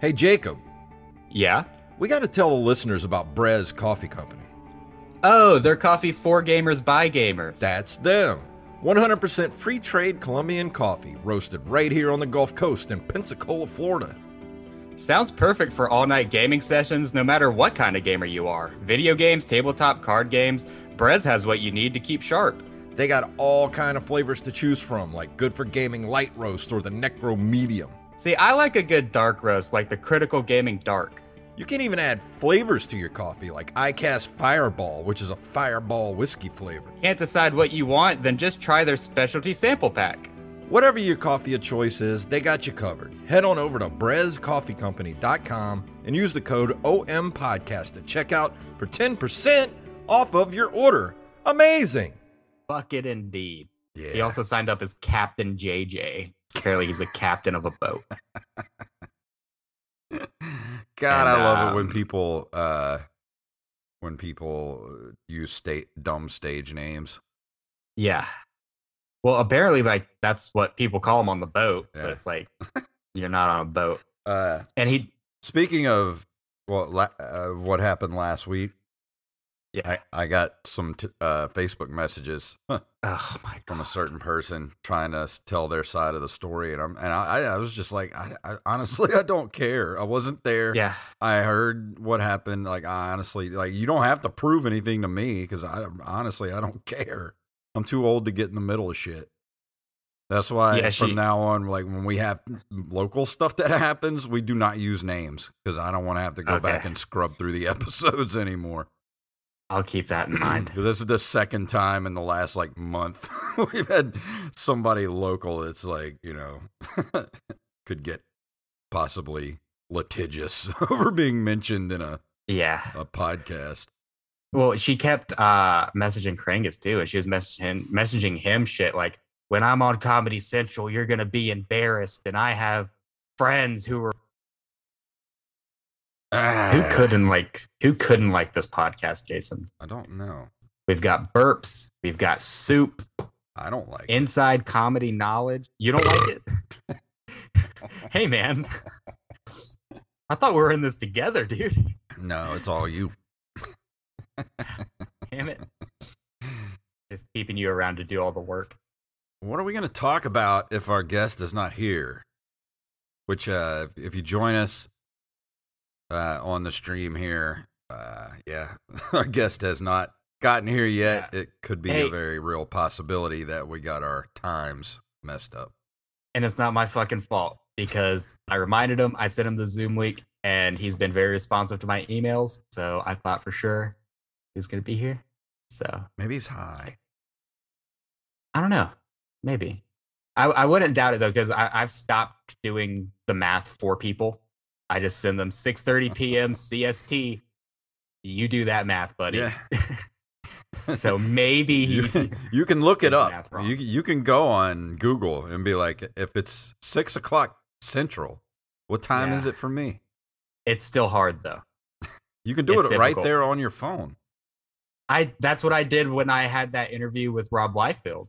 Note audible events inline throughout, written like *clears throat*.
Hey, Jacob, Yeah. we got to tell the listeners about Brez Coffee Company. Oh, they're coffee for gamers by gamers. That's them. 100% free trade Colombian coffee, roasted right here on the Gulf Coast in Pensacola, Florida. Sounds perfect for all night gaming sessions, no matter what kind of gamer you are. Video games, tabletop, card games. Brez has what you need to keep sharp. They got all kind of flavors to choose from, like good for gaming light roast or the Necro medium. See, I like a good dark roast, like the Critical Gaming Dark. You can even add flavors to your coffee, like ICAST Fireball, which is a fireball whiskey flavor. Can't decide what you want? Then just try their specialty sample pack. Whatever your coffee of choice is, they got you covered. Head on over to brezcoffeecompany.com and use the code OMPodcast at checkout for 10% off of your order. Amazing! Fuck it indeed. Yeah. He also signed up as Captain JJ. Apparently, he's the captain of a boat. God, And, I love it when um, people uh when people uh, use state dumb stage names. Yeah. Well, apparently, like that's what people call him on the boat, Yeah. but it's like *laughs* you're not on a boat. Uh And he, speaking of what la- uh, what happened last week, yeah. I got some t- uh Facebook messages Oh my from a certain person trying to tell their side of the story, and I'm and I, I was just like, I, I honestly *laughs* I don't care. I wasn't there. Yeah. I heard what happened. Like I honestly, like you don't have to prove anything to me because I honestly I don't *laughs* care. I'm too old to get in the middle of shit. That's why Yeah, from she- now on, like when we have local stuff that *laughs* happens, we do not use names because I don't want to have to go back and scrub through the episodes anymore. I'll keep that in mind. *clears throat* This is the second time in the last like month *laughs* we've had somebody local that's like, you know, *laughs* could get possibly litigious *laughs* over being mentioned in a, Yeah. a podcast. Well, she kept uh messaging Krangus too, and she was messaging messaging him shit like, "When I'm on Comedy Central, you're gonna be embarrassed." And I have friends who were who couldn't like who couldn't like this podcast, Jason. I don't know. We've got burps, we've got soup, I don't like it. inside comedy knowledge. You don't like it? *laughs* hey man. I thought we were in this together, dude. No, it's all you. Damn it. Just keeping you around to do all the work. What are we going to talk about if our guest is not here? Which, uh, if you join us uh, on the stream here, uh, yeah, *laughs* our guest has not gotten here yet. It could be a very real possibility that we got our times messed up. and it's not my fucking fault because I reminded him, I sent him the Zoom link, and he's been very responsive to my emails. So I thought for sure he was going to be here. So Maybe he's high. I don't know, maybe. I, I wouldn't doubt it though because I've stopped doing the math for people. I just send them 6:30 p.m. CST. You do that math, buddy. Yeah. *laughs* so maybe *laughs* you, *laughs* you can look it up. You, you can go on Google and be like, if it's six o'clock central, what time is it for me? it's still hard though. You can do It's it right there on your phone. I that's what I did when I had that interview with Rob Liefeld.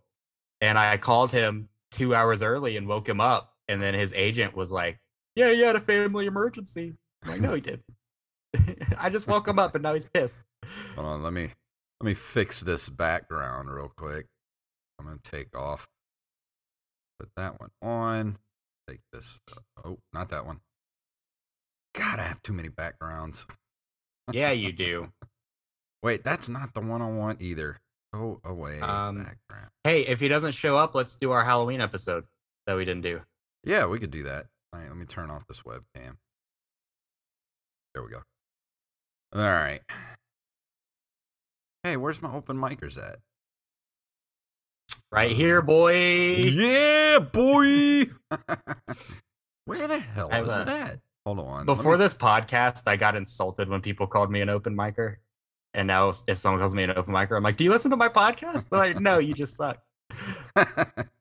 And I called him two hours early and woke him up. And then his agent was like, Yeah, you had a family emergency. I'm like, no, he did. *laughs* I just woke him up and now he's pissed. Hold on, let me let me fix this background real quick. I'm gonna take off. Put that one on. Take this. Oh, not that one. God, I have too many backgrounds. Yeah, you do. *laughs* Wait, that's not the one I want either. Go away. Um, background. Hey, if he doesn't show up, let's do our Halloween episode that we didn't do. Yeah, we could do that. All right, let me turn off this webcam. There we go. All right. Hey, where's my open micers at? Right here, boy. Yeah, boy. Where the hell I is a- it at? Hold on. Before me- this podcast, I got insulted when people called me an open micer. And now if someone calls me an open micer, I'm like, Do you listen to my podcast? They're like, no, you just suck. *laughs*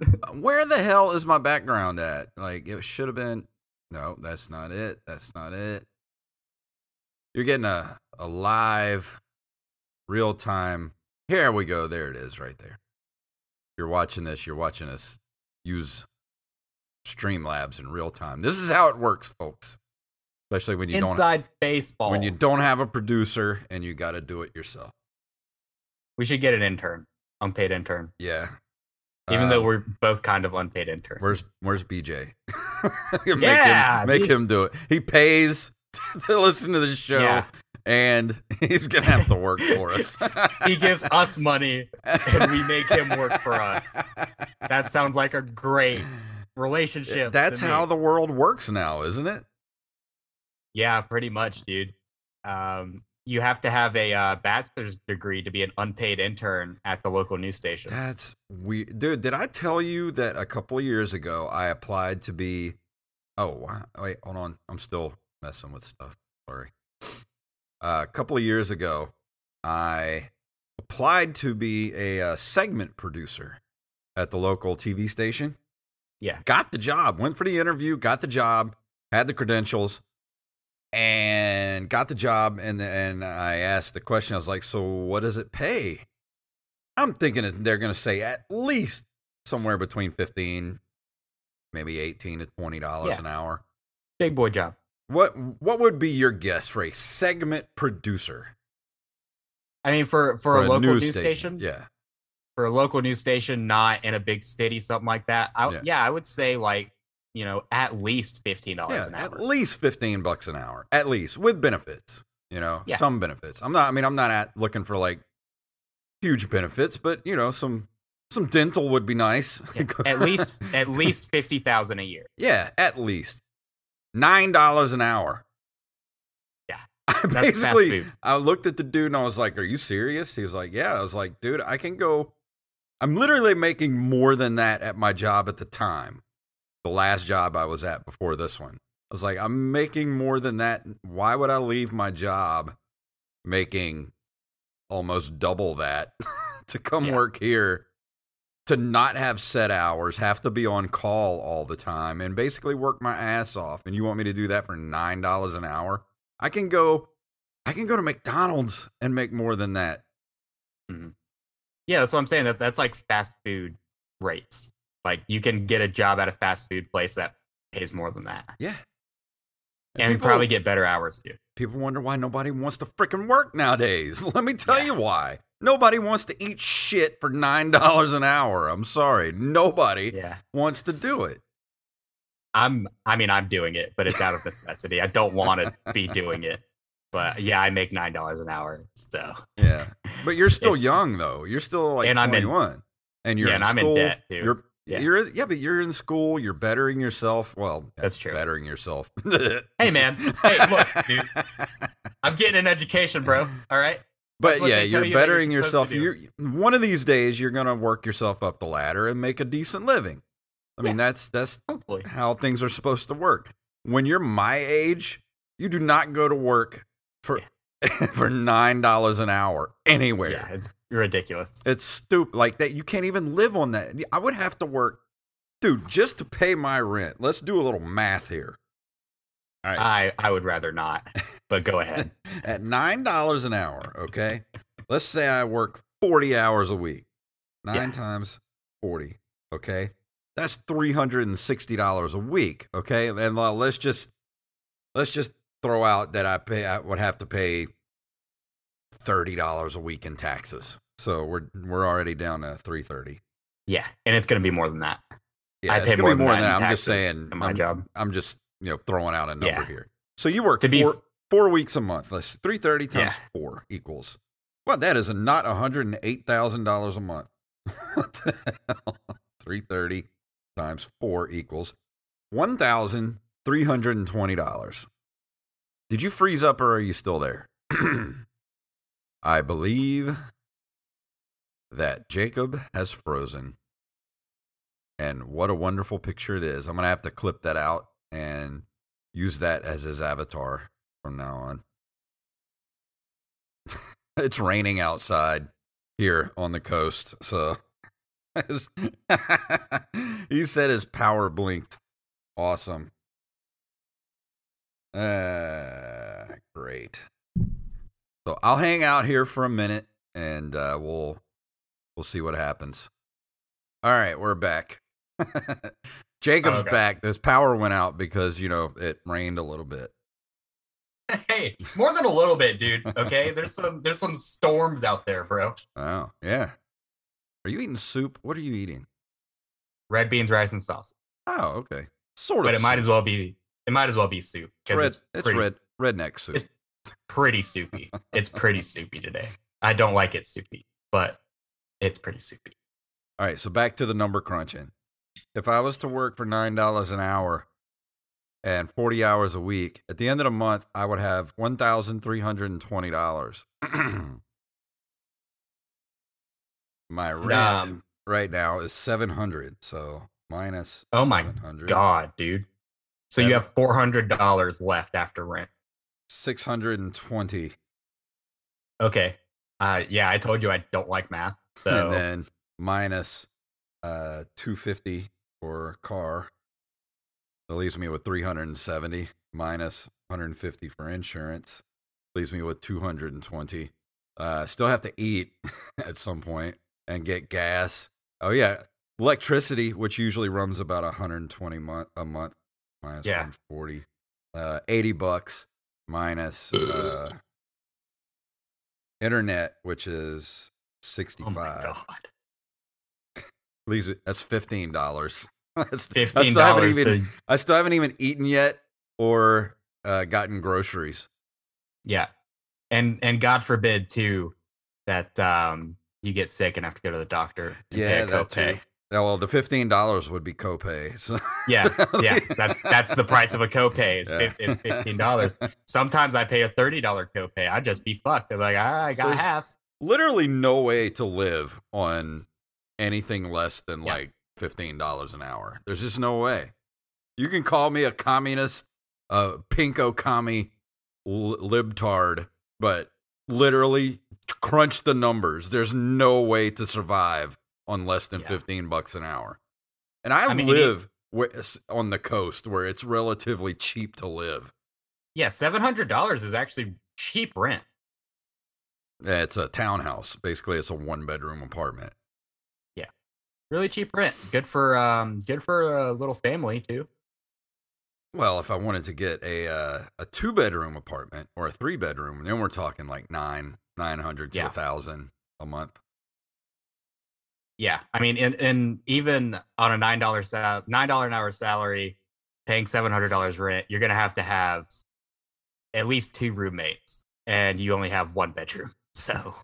Uh, where the hell is my background at? Like it should have been. No, that's not it. That's not it. You're getting a a live, real time. Here we go. There it is, right there. You're watching this. You're watching us use Streamlabs in real time. This is how it works, folks. especially when you don't Inside baseball. when you don't have a producer and you got to do it yourself. we should get an intern, unpaid intern. Yeah. Even though Um, we're both kind of unpaid interns. where's where's BJ? *laughs* make Yeah, him, make him do it. He pays *laughs* to listen to the show, Yeah. and *laughs* he's gonna have to work for us. he gives us money and we make him work for us. That sounds like a great relationship. That's how the world works now, isn't it? Yeah, pretty much, dude. Um, you have to have a uh, bachelor's degree to be an unpaid intern at the local news station. That's weird, dude. Did I tell you that a couple of years ago I applied to be? Oh, wait, hold on. I'm still messing with stuff. Sorry. Uh, a couple of years ago, I applied to be a, uh segment producer at the local TV station. Yeah. Got the job. Went for the interview. Got the job. Had the credentials. And got the job, and and I asked the question. I was like, "So, what does it pay?" I'm thinking they're going to say at least somewhere between fifteen, maybe eighteen to twenty dollars Yeah. an hour. Big boy job. What what would be your guess for a segment producer I mean, for for, a local news, station, Yeah, for a local news station, not in a big city, something like that. I, Yeah. yeah. I would say like you know at least fifteen dollars yeah, an at least fifteen bucks an hour, at least with benefits. You know, Yeah. some benefits. I'm not. I mean, I'm not at looking for like huge benefits, but you know, some some dental would be nice. *laughs* Yeah, at least at least fifty thousand a year. Yeah, at least nine dollars an hour. Yeah, *laughs* I That's fast basically. I looked at the dude and I was like, "Are you serious?" He was like, "Yeah." I was like, "Dude, I can go. I'm literally making more than that at my job at the time, the last job I was at before this one. I was like, I'm making more than that. Why would I leave my job making almost double that *laughs* to come Yeah. work here?" To not have set hours, have to be on call all the time, and basically work my ass off. And you want me to do that for nine dollars an hour? I can go, I can go to McDonald's and make more than that. Mm-hmm. Yeah, that's what I'm saying. That that's like fast food rates. Like you can get a job at a fast food place that pays more than that, Yeah, and people, probably get better hours too. people wonder why nobody wants to freaking work nowadays. *laughs* Let me tell Yeah. you why. Nobody wants to eat shit for nine dollars an hour. I'm sorry, nobody Yeah, wants to do it. I'm. I mean, I'm doing it, but it's out of necessity. I don't want to be doing it, but yeah, I make nine dollars an hour. So Yeah, but you're *laughs* still young though. You're still like And I'm in- 21, and you're yeah, and I'm in debt, too. You're Yeah. you're yeah, but you're in school. You're bettering yourself. Well, That's true. Bettering yourself. *laughs* Hey, man. Hey, look, dude. *laughs* I'm getting an education, bro. All right. But yeah, you're you that you're bettering yourself. You're one of these days you're gonna work yourself up the ladder and make a decent living. I mean, that's that's Hopefully. how things are supposed to work. When you're my age, you do not go to work for *laughs* for nine dollars an hour anywhere. Ridiculous. It's stupid like that. You can't even live on that. I would have to work, dude, just to pay my rent. Let's do a little math here. All right. I I would rather not, but go ahead. *laughs* At nine dollars an hour, okay. Let's say I work forty hours a week. Nine Yeah. times forty, okay. That's three hundred and sixty dollars a week, okay. And uh, let's just let's just throw out that I pay. I would have to pay thirty dollars a week in taxes. So we're we're already down to three thirty. Yeah, and it's gonna be more than that. Yeah, I it's pay gonna more be than more that than that. I'm just saying. my I'm, job. I'm just you know throwing out a number Yeah. here. So you work To be- four four weeks a month. Let's three thirty times Yeah. four equals. Well, that is not one hundred and eight thousand dollars a month. *laughs* what the hell? Three thirty times four equals one thousand three hundred and twenty dollars. Did you freeze up or are you still there? *clears throat* I believe that Jacob has frozen. And what a wonderful picture it is. I'm going to have to clip that out and use that as his avatar from now on. *laughs* it's raining outside here on the coast. So *laughs* *laughs* he said his power blinked. Awesome. Uh, great. So I'll hang out here for a minute and uh, we'll we'll see what happens. All right, we're back. *laughs* Jacob's Okay. back. His power went out because you know it rained a little bit. hey, more than a little bit, dude. Okay, there's some there's some storms out there, bro. Oh, yeah. Are you eating soup? What are you eating? Red beans, rice, and sausage. Oh, okay. Sort of. But it might as well be it might as well be soup It's because red. it's, It's, pretty, red. Redneck soup. it's- pretty soupy. It's pretty *laughs* soupy today. I don't like it soupy, but it's pretty soupy. All right. So back to the number crunching. If I was to work for nine dollars an hour and forty hours a week, at the end of the month, I would have one thousand three hundred and twenty dollars. *clears throat* My rent Um, right now is seven hundred. So minus. Oh my God, dude. So you have four hundred dollars left after rent. Six hundred and twenty. Okay. Uh, yeah, I told you I don't like math. So and then minus uh 250 for car that leaves me with 370 minus 150 for insurance leaves me with 220 uh still have to eat *laughs* at some point and get gas oh yeah electricity which usually runs about 120 month a month minus Yeah. 140 uh 80 bucks minus uh internet which is 65 oh my God. leaves that's fifteen dollars. *laughs* Fifteen dollars to I still haven't even eaten yet or uh, gotten groceries. Yeah. And and God forbid too that um you get sick and have to go to the doctor and Yeah, pay a that too. Copay. Yeah, well, the fifteen dollars would be copay. So Yeah, *laughs* yeah. That's that's the price of a copay is, Yeah. is fifteen dollars. Sometimes I pay a thirty dollar copay. I'd just be fucked. I'm like, ah, I got it's- half. Literally no way to live on anything less than Yeah. like fifteen dollars an hour. There's just no way. You can call me a communist, a pinko commie l- libtard, but literally crunch the numbers. There's no way to survive on less than Yeah. 15 bucks an hour. And I, I mean, live s- on the coast where it's relatively cheap to live. Yeah, seven hundred dollars is actually cheap rent. It's a townhouse. Basically, it's a one bedroom apartment. Yeah. Really cheap rent. Good for um good for a little family too. Well, if I wanted to get a uh, a two bedroom apartment or a three bedroom, then we're talking like nine nine hundred to a Yeah. thousand a month. Yeah, I mean, and and even on a nine dollar sal- nine dollar an hour salary, paying seven hundred dollars rent, you're gonna have to have at least two roommates, and you only have one bedroom. *laughs* So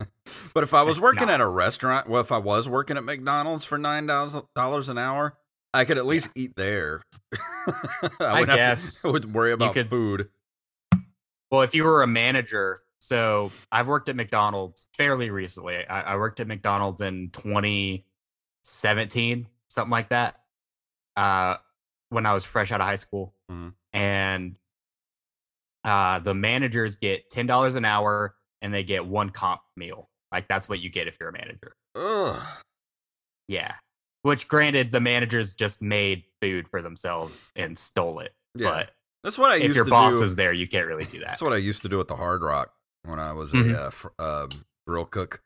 But if I was working not. at a restaurant, well, if I was working at McDonald's for nine dollars an hour, I could at least eat there. *laughs* I, I would have to- guess *laughs* I would worry about could- food. Well, if you were a manager, so I've worked at McDonald's fairly recently. I, I worked at McDonald's in 2017, something like that, uh, when I was fresh out of high school. Mhm. And uh, the managers get $10 an hour and they get one comp meal. Like that's what you get if you're a manager. Ugh. Yeah. Which, granted, the managers just made food for themselves and stole it. Yeah, But that's what I if your boss do. is there, you can't really do *laughs* that. That's what I used to do at the Hard Rock when I was Mhm. a uh, fr- um, grill cook.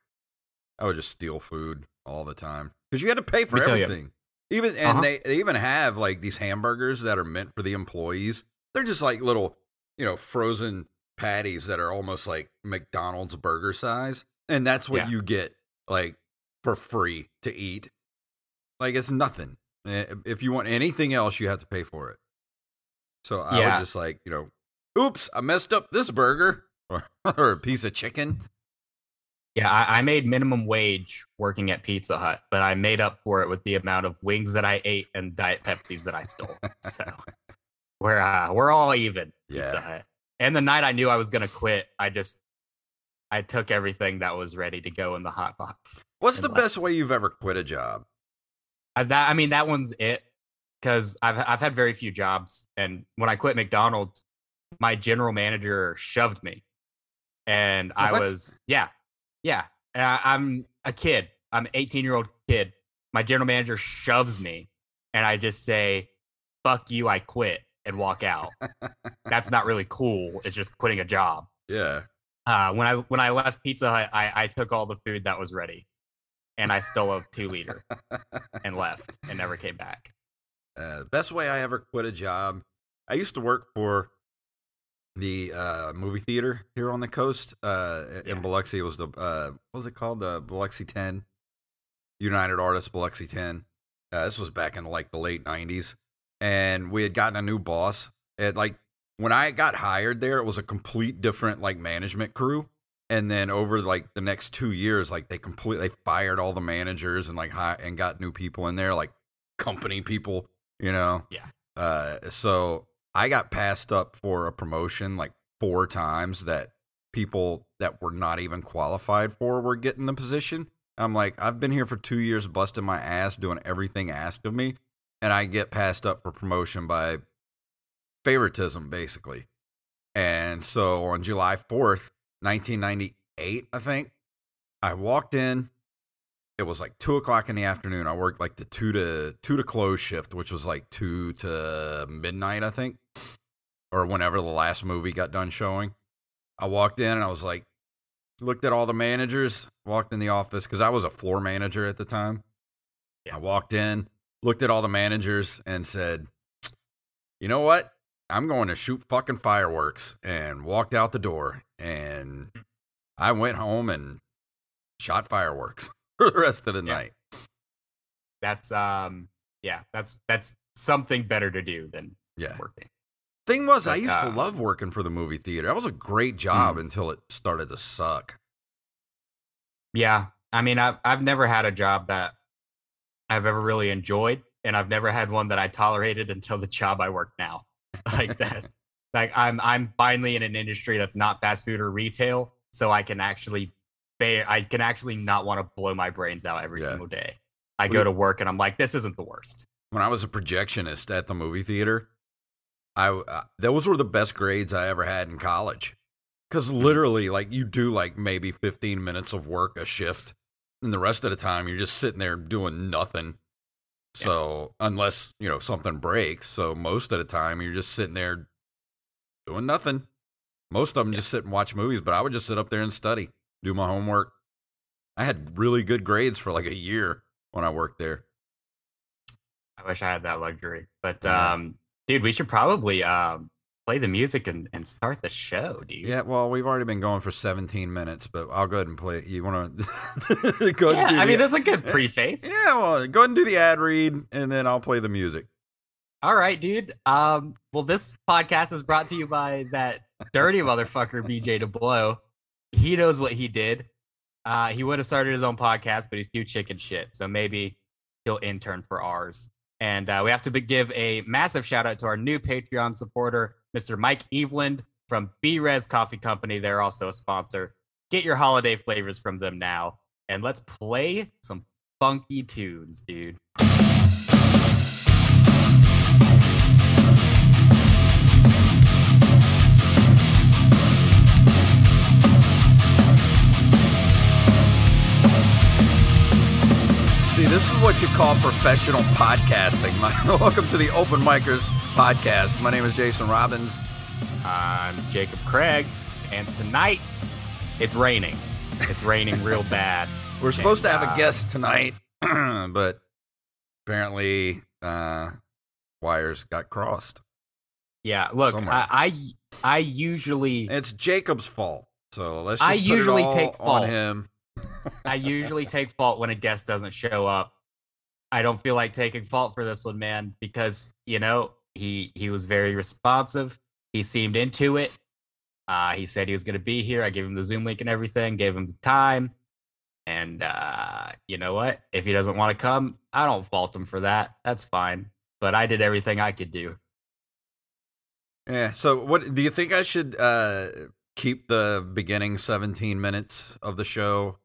I would just steal food all the time because you had to pay for tell you. everything. Even and Uh-huh. they, they even have like these hamburgers that are meant for the employees. They're just like little, you know, frozen patties that are almost like McDonald's burger size, and that's what Yeah. you get like for free to eat. Like it's nothing. Eh, If you want anything else, you have to pay for it. So I Yeah. would just like, you know, oops, I messed up this burger or, *laughs* or a piece of chicken. Yeah, I, I made minimum wage working at Pizza Hut, but I made up for it with the amount of wings that I ate and Diet Pepsis that I stole. So *laughs* we're uh, we're all even. Pizza Yeah. Hut. And the night I knew I was gonna quit, I just I took everything that was ready to go in the hot box. *laughs* What's the best way you've ever quit a job? I, that I mean that one's it because I've I've had very few jobs, and when I quit McDonald's, my general manager shoved me, and I What? was yeah yeah. I, I'm a kid. I'm an 18 year old kid. My general manager shoves me, and I just say, "Fuck you! I quit." And walk out. That's not really cool. It's just quitting a job. *laughs* Yeah. Uh, when I when I left Pizza Hut, I, I took all the food that was ready, and I stole a two liter *laughs* and left and never came back. Uh, best way I ever quit a job. I used to work for the uh, movie theater here on the coast uh, Yeah. in Biloxi. It was the uh, what was it called? The Biloxi Ten, United Artists Biloxi Ten. Uh, this was back in like the late '90s, and we had gotten a new boss. And like when I got hired there, it was a complete different like management crew. And then over like the next two years, like they completely fired all the managers and like hi- and got new people in there, like company people, you know. Yeah. Uh, so I got passed up for a promotion like four times that people that were not even qualified for were getting the position. I'm like, I've been here for two years, busting my ass, doing everything asked of me, and I get passed up for promotion by favoritism, basically. And so on July 4th, 1998, I think, I walked in. It was like two o'clock in the afternoon. I worked like the two to two to close shift, which was like two to midnight, I think, or whenever the last movie got done showing. I walked in and I was like, looked at all the managers, walked in the office because I was a floor manager at the time. Yeah. I walked in, looked at all the managers, and said, "You know what? I'm going to shoot fucking fireworks." And walked out the door, and I went home and shot fireworks *laughs* for the rest of the Yeah. night. That's um yeah, that's that's something better to do than Yeah. working. Thing was, I But, used to uh, love working for the movie theater. That was a great job Mm. until it started to suck. Yeah. I mean, I've I've never had a job that I've ever really enjoyed, and I've never had one that I tolerated until the job I work now. *laughs* Like that. like I'm I'm finally in an industry that's not fast food or retail, so I can actually bear I can actually not want to blow my brains out every Yeah. single day. I We- go to work and I'm like, this isn't the worst. when I was a projectionist at the movie theater, I uh, those were the best grades I ever had in college. Cuz literally like you do like maybe 15 minutes of work a shift and the rest of the time you're just sitting there doing nothing. Yeah. So, unless, you know, something breaks, so most of the time you're just sitting there doing nothing. Most of them Yeah. just sit and watch movies, but I would just sit up there and study, do my homework. I had really good grades for like a year when I worked there. I wish I had that luxury. But Yeah. um dude, we should probably um play the music and, and start the show, dude. Yeah, well, we've already been going for 17 minutes, but I'll go ahead and play. You want to *laughs* go ahead Yeah, and do I mean that's a good preface. Yeah, well, go ahead and do the ad read, and then I'll play the music. All right, dude. Um, well, this podcast is brought to you by that dirty motherfucker, BJ DeBlow. He knows what he did. Uh, he would have started his own podcast, but he's too chicken shit. So maybe he'll intern for ours. And uh, we have to give a massive shout out to our new Patreon supporter, Mr. Mike Eveland from Brez Coffee Company. They're also a sponsor. Get your holiday flavors from them now. And let's play some funky tunes, dude. See, this is what you call professional podcasting. *laughs* My, welcome to the Open Micers podcast. My name is Jason Robbins. I'm Jacob Craig, and tonight it's raining. It's raining real *laughs* bad. We're supposed to have uh, a guest tonight, *clears throat* but apparently uh, wires got crossed. Yeah, look, I, I I usually It's Jacob's fault, so let's. Just I usually all take on him. I usually take fault when a guest doesn't show up. I don't feel like taking fault for this one, man, because you know he he was very responsive. He seemed into it. Uh, he said he was going to be here. I gave him the Zoom link and everything. Gave him the time. And uh, you know what? If he doesn't want to come, I don't fault him for that. That's fine. But I did everything I could do. Yeah. So, what do you think I should uh, keep the beginning 17 minutes of the show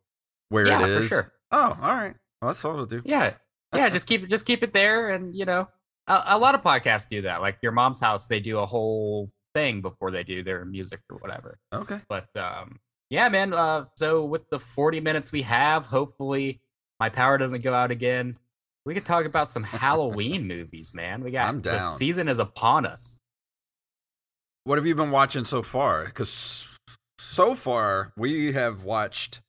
where Yeah, it for sure. Oh, all right. Well, that's all I'll do. Yeah, yeah. just keep it. Just keep it there. And you know, a, a lot of podcasts do that. Like your mom's house, they do a whole thing before they do their music or whatever. Okay. But um, yeah, man. Uh, so with the 40 minutes we have, hopefully my power doesn't go out again. We could talk about some Halloween *laughs* movies, man. We got I'm the season is upon us. What have you been watching so far? Because so far we have watched.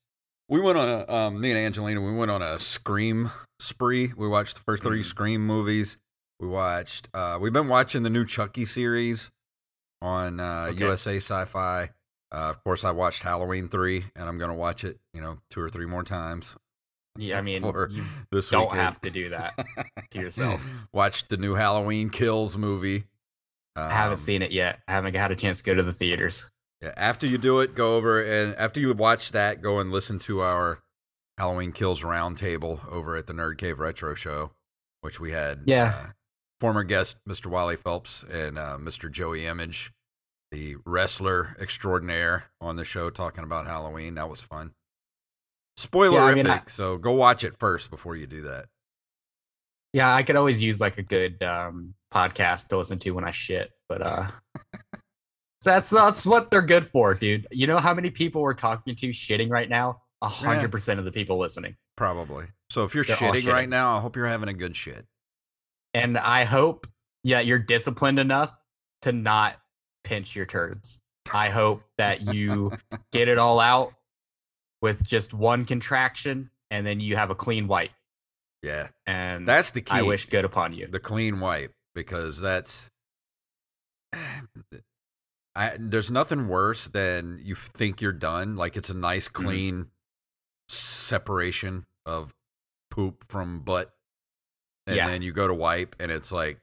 We went on a um, me and Angelina. We went on a Scream spree. We watched the first three Mhm. Scream movies. We watched. Uh, we've been watching the new Chucky series. on uh, Okay. USA Syfy. Uh, of course, I watched Halloween three, and I'm gonna watch it. You know, two or three more times Yeah, I *laughs* mean, you this don't weekend. have to do that to *laughs* yourself. Watched the new Halloween Kills movie. I haven't Um, seen it yet. I haven't had a chance to go to the theaters. Yeah, after you do it, go over and after you watch that, go and listen to our Halloween Kills roundtable over at the Nerd Cave Retro Show, which we had Yeah. uh, former guest Mr. Wally Phelps and uh, Mr. Joey Image, the wrestler extraordinaire, on the show talking about Halloween. That was fun. Spoilerific, Yeah, I mean, I- so go watch it first before you do that. Yeah, I could always use like a good um, podcast to listen to when I shit, but uh, *laughs* so that's that's what they're good for, dude. You know how many people we're talking to shitting right now? A hundred percent of the people listening, Probably. So if you're They're shitting right now, I hope you're having a good shit. and I hope yeah you're disciplined enough to not pinch your turds. I hope that you get it all out with just one contraction, and then you have a clean wipe. Yeah, And that's the key. I wish good upon you. the clean wipe because that's *sighs* I there's nothing worse than you think you're done like it's a nice Mm-hmm. clean separation of poop from butt and Yeah. then you go to wipe and it's like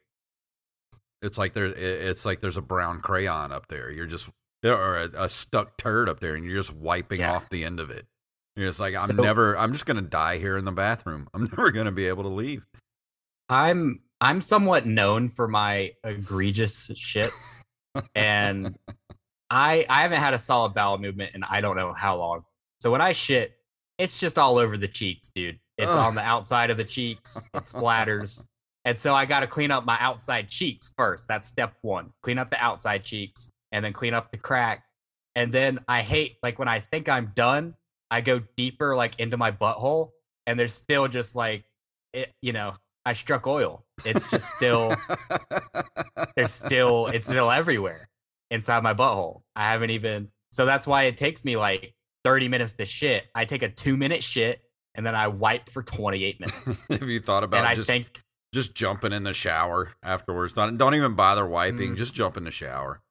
it's like there it's like there's a brown crayon up there you're just or a, a stuck turd up there and you're just wiping Yeah. off the end of it you're just like i'm So- never i'm just gonna die here in the bathroom *laughs* i'm never gonna be able to leave I'm I'm somewhat known for my egregious shits, and I I haven't had a solid bowel movement in I don't know how long. So when I shit, it's just all over the cheeks, dude. It's Ugh. on the outside of the cheeks. It splatters, and so I got to clean up my outside cheeks first. That's step one. Clean up the outside cheeks, and then clean up the crack. And then I hate like when I think I'm done, I go deeper like into my butthole, and there's still just like it, you know, I struck oil. It's just still *laughs* there's still it's still everywhere inside my butthole. I haven't even so that's why it takes me like 30 minutes to shit. I take a two minute shit and then I wipe for 28 minutes. *laughs* Have you thought about and I just think just jumping in the shower afterwards? Don't don't even bother wiping. Mm. Just jump in the shower.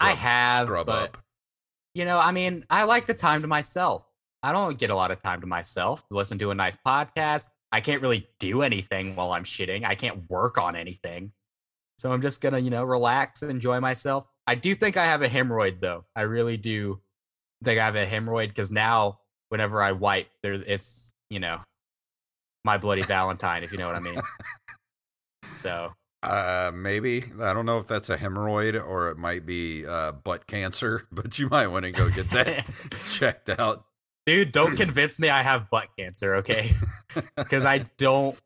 I have, scrub but up. you know, I mean, I like the time to myself. I don't get a lot of time to myself. Listen to a nice podcast. I can't really do anything while I'm shitting. I can't work on anything. So I'm just gonna, you know, relax and enjoy myself. I do think I have a hemorrhoid though. I really do think I have a hemorrhoid because now whenever I wipe, there's it's, you know, my bloody Valentine, if you know what I mean. So Uh, maybe I don't know if that's a hemorrhoid or it might be uh, butt cancer, *laughs* but you might want to go get that *laughs* checked out. Dude don't *clears throat* convince me i have butt cancer okay *laughs* because i don't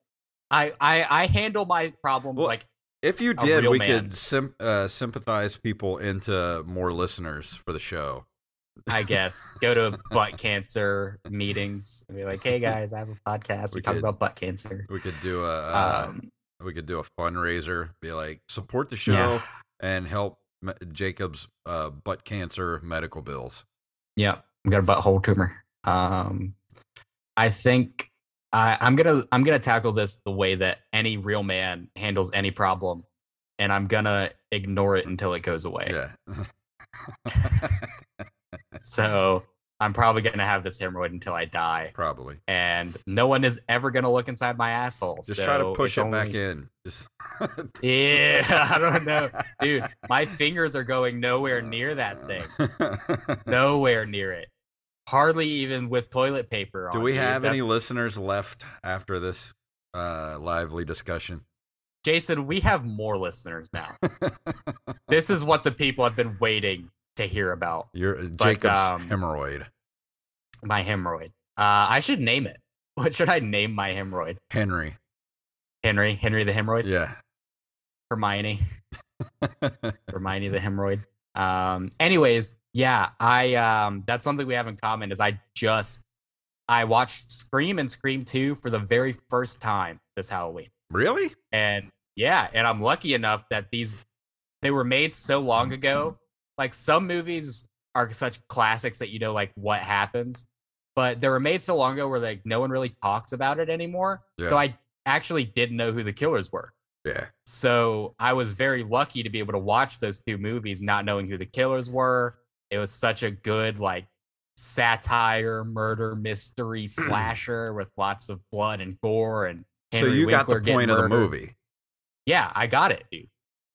I, I i handle my problems Well, like If you did, we man. could sim- uh, sympathize people into more listeners for the show. i guess go to *laughs* butt cancer meetings and be like hey guys i have a podcast We we talk about butt cancer We could do a uh, um we could do a fundraiser. Be like support the show Yeah. and help Jacob's uh, butt cancer medical bills. yeah i got a butthole tumor um i think I, i'm gonna i'm gonna tackle this the way that any real man handles any problem and i'm gonna ignore it until it goes away Yeah, *laughs* so i'm probably gonna have this hemorrhoid until i die probably. and no one is ever gonna look inside my asshole. Just try to push it back in. Just Yeah, *laughs* I don't know, dude. My *laughs* fingers are going nowhere near that thing. Nowhere near it. Hardly even with toilet paper. Do we have any listeners left after this uh, lively discussion? Jason? We have more listeners now. *laughs* this is what the people have been waiting to hear about. Your Jacob's um, hemorrhoid, My hemorrhoid. Uh, I should name it. *laughs* What should I name my hemorrhoid? Henry. Henry. Henry the hemorrhoid. Yeah. Hermione. *laughs* Hermione the hemorrhoid. Um, anyways, yeah, I um that's something we have in common is I just I watched Scream and Scream 2 for the very first time this Halloween. really? And yeah, and I'm lucky enough that these they were made so long ago. Like some movies are such classics that you know like what happens, but they were made so long ago where like no one really talks about it anymore. So I actually didn't know who the killers were. Yeah. So I was very lucky to be able to watch those two movies, not knowing who the killers were. It was such a good like satire, murder, mystery, *clears throat* slasher with lots of blood and gore and Henry so you got the point of the movie. Yeah, I got it, dude.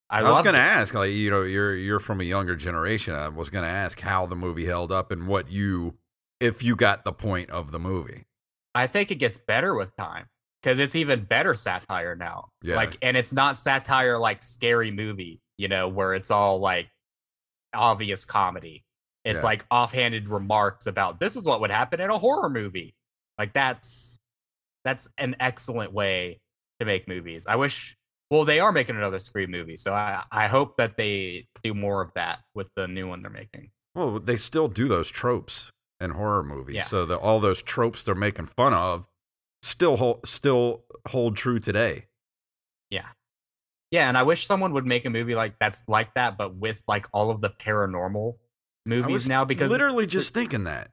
I, I, was going to ask, like, you know, you're you're from a younger generation. I was going to ask how the movie held up and what you, if you got the point of the movie. I think it gets better with time because it's even better satire now. Yeah. Like, and it's not satire like scary movie, you know, where it's all like obvious comedy. It's Yeah. like offhanded remarks about this is what would happen in a horror movie. Like that's that's an excellent way to make movies. I wish. Well, they are making another Scream movie, so I I hope that they do more of that with the new one they're making. Well, they still do those tropes in horror movies. Yeah. So that all those tropes they're making fun of still hold, still hold true today. Yeah. Yeah, and I wish someone would make a movie like that's like that, but with like all of the paranormal movies now because literally just thinking that.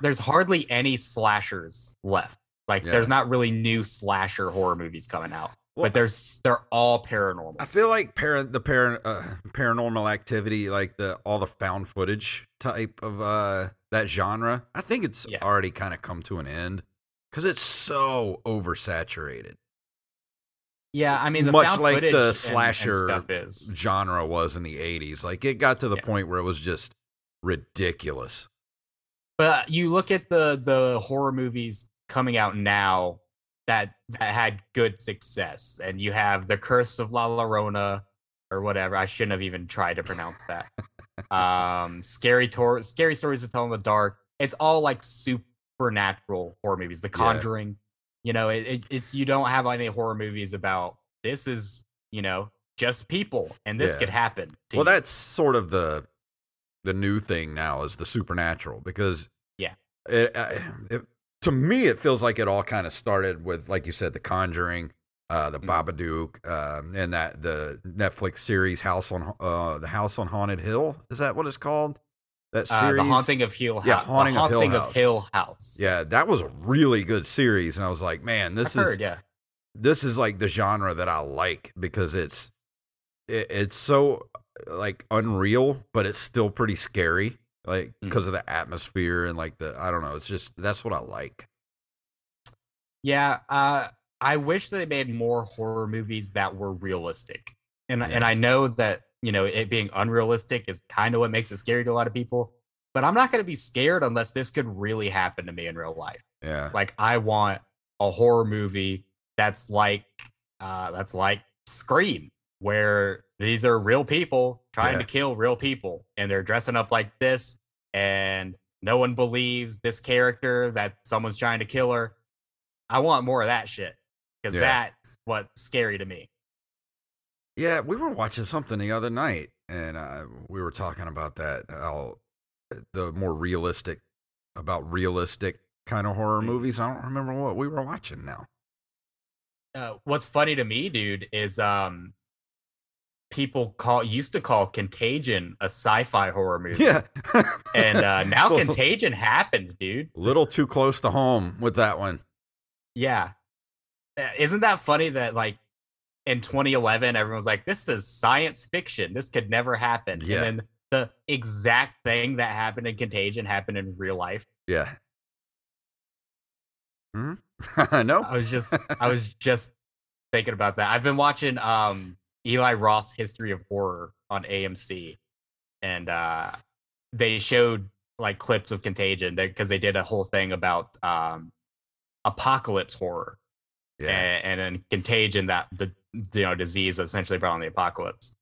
there's hardly any slashers left. Like Yeah. there's not really new slasher horror movies coming out. Well, but there's they're all paranormal. I feel like para, the para, uh, paranormal activity, like the all the found footage type of uh, that genre, I think it's Yeah. already kind of come to an end because it's so oversaturated. yeah, I mean the much found like footage the and- and slasher stuff is. genre was in the 80s. Like it got to the Yeah. point where it was just ridiculous. But you look at the the horror movies coming out now that that had good success, and you have the Curse of La Llorona or whatever. I shouldn't have even tried to pronounce that. *laughs* um, scary tor- scary stories to tell in the dark. It's all like supernatural horror movies. The Conjuring. You know, it, it, it's you don't have any horror movies about this is you know just people and this Yeah. could happen. to Well, you. that's sort of the the new thing now is the supernatural because Yeah. it, it to me it feels like it all kind of started with like you said the Conjuring, uh, the Mhm. Babadook, um, and that the Netflix series House on uh, the House on Haunted Hill is that what it's called? That uh, series, the haunting of Hill House. Yeah, Haunting of Hill House. of Hill House. Yeah, that was a really good series, and I was like, man, this I've is heard, yeah. this is like the genre that I like because it's it, it's so like unreal, but it's still pretty scary, like because of the atmosphere and like the I don't know. It's just that's what I like. Yeah, uh, I wish they made more horror movies that were realistic, and Yeah. and I know that you know it being unrealistic is kind of what makes it scary to a lot of people. But I'm not going to be scared unless this could really happen to me in real life. Yeah, Like I want a horror movie that's like uh, that's like Scream, where these are real people trying Yeah. to kill real people, and they're dressing up like this, and no one believes this character that someone's trying to kill her. I want more of that shit because Yeah. that's what's scary to me. Yeah. We were watching something the other night, and uh, we were talking about that. How the more realistic about realistic kind of horror Mhm. movies. I don't remember what we were watching now. Uh, what's funny to me, dude, is um, people call used to call Contagion a sci-fi horror *laughs* movie. Yeah, and uh, *laughs* now So, Contagion happened, dude. little too close to home with that one. Yeah. Uh, Isn't that funny that like in 2011 everyone was like this is science fiction. This could never happen. Yeah. And then the exact thing that happened in Contagion happened in real life. Yeah. Hmm? *laughs* I. I was just I *laughs* was just thinking about that. I've been watching um Eli Roth History of Horror on AMC and uh they showed like clips of Contagion because they did a whole thing about um apocalypse horror. Yeah. and, and then contagion that the you know disease that essentially brought on the apocalypse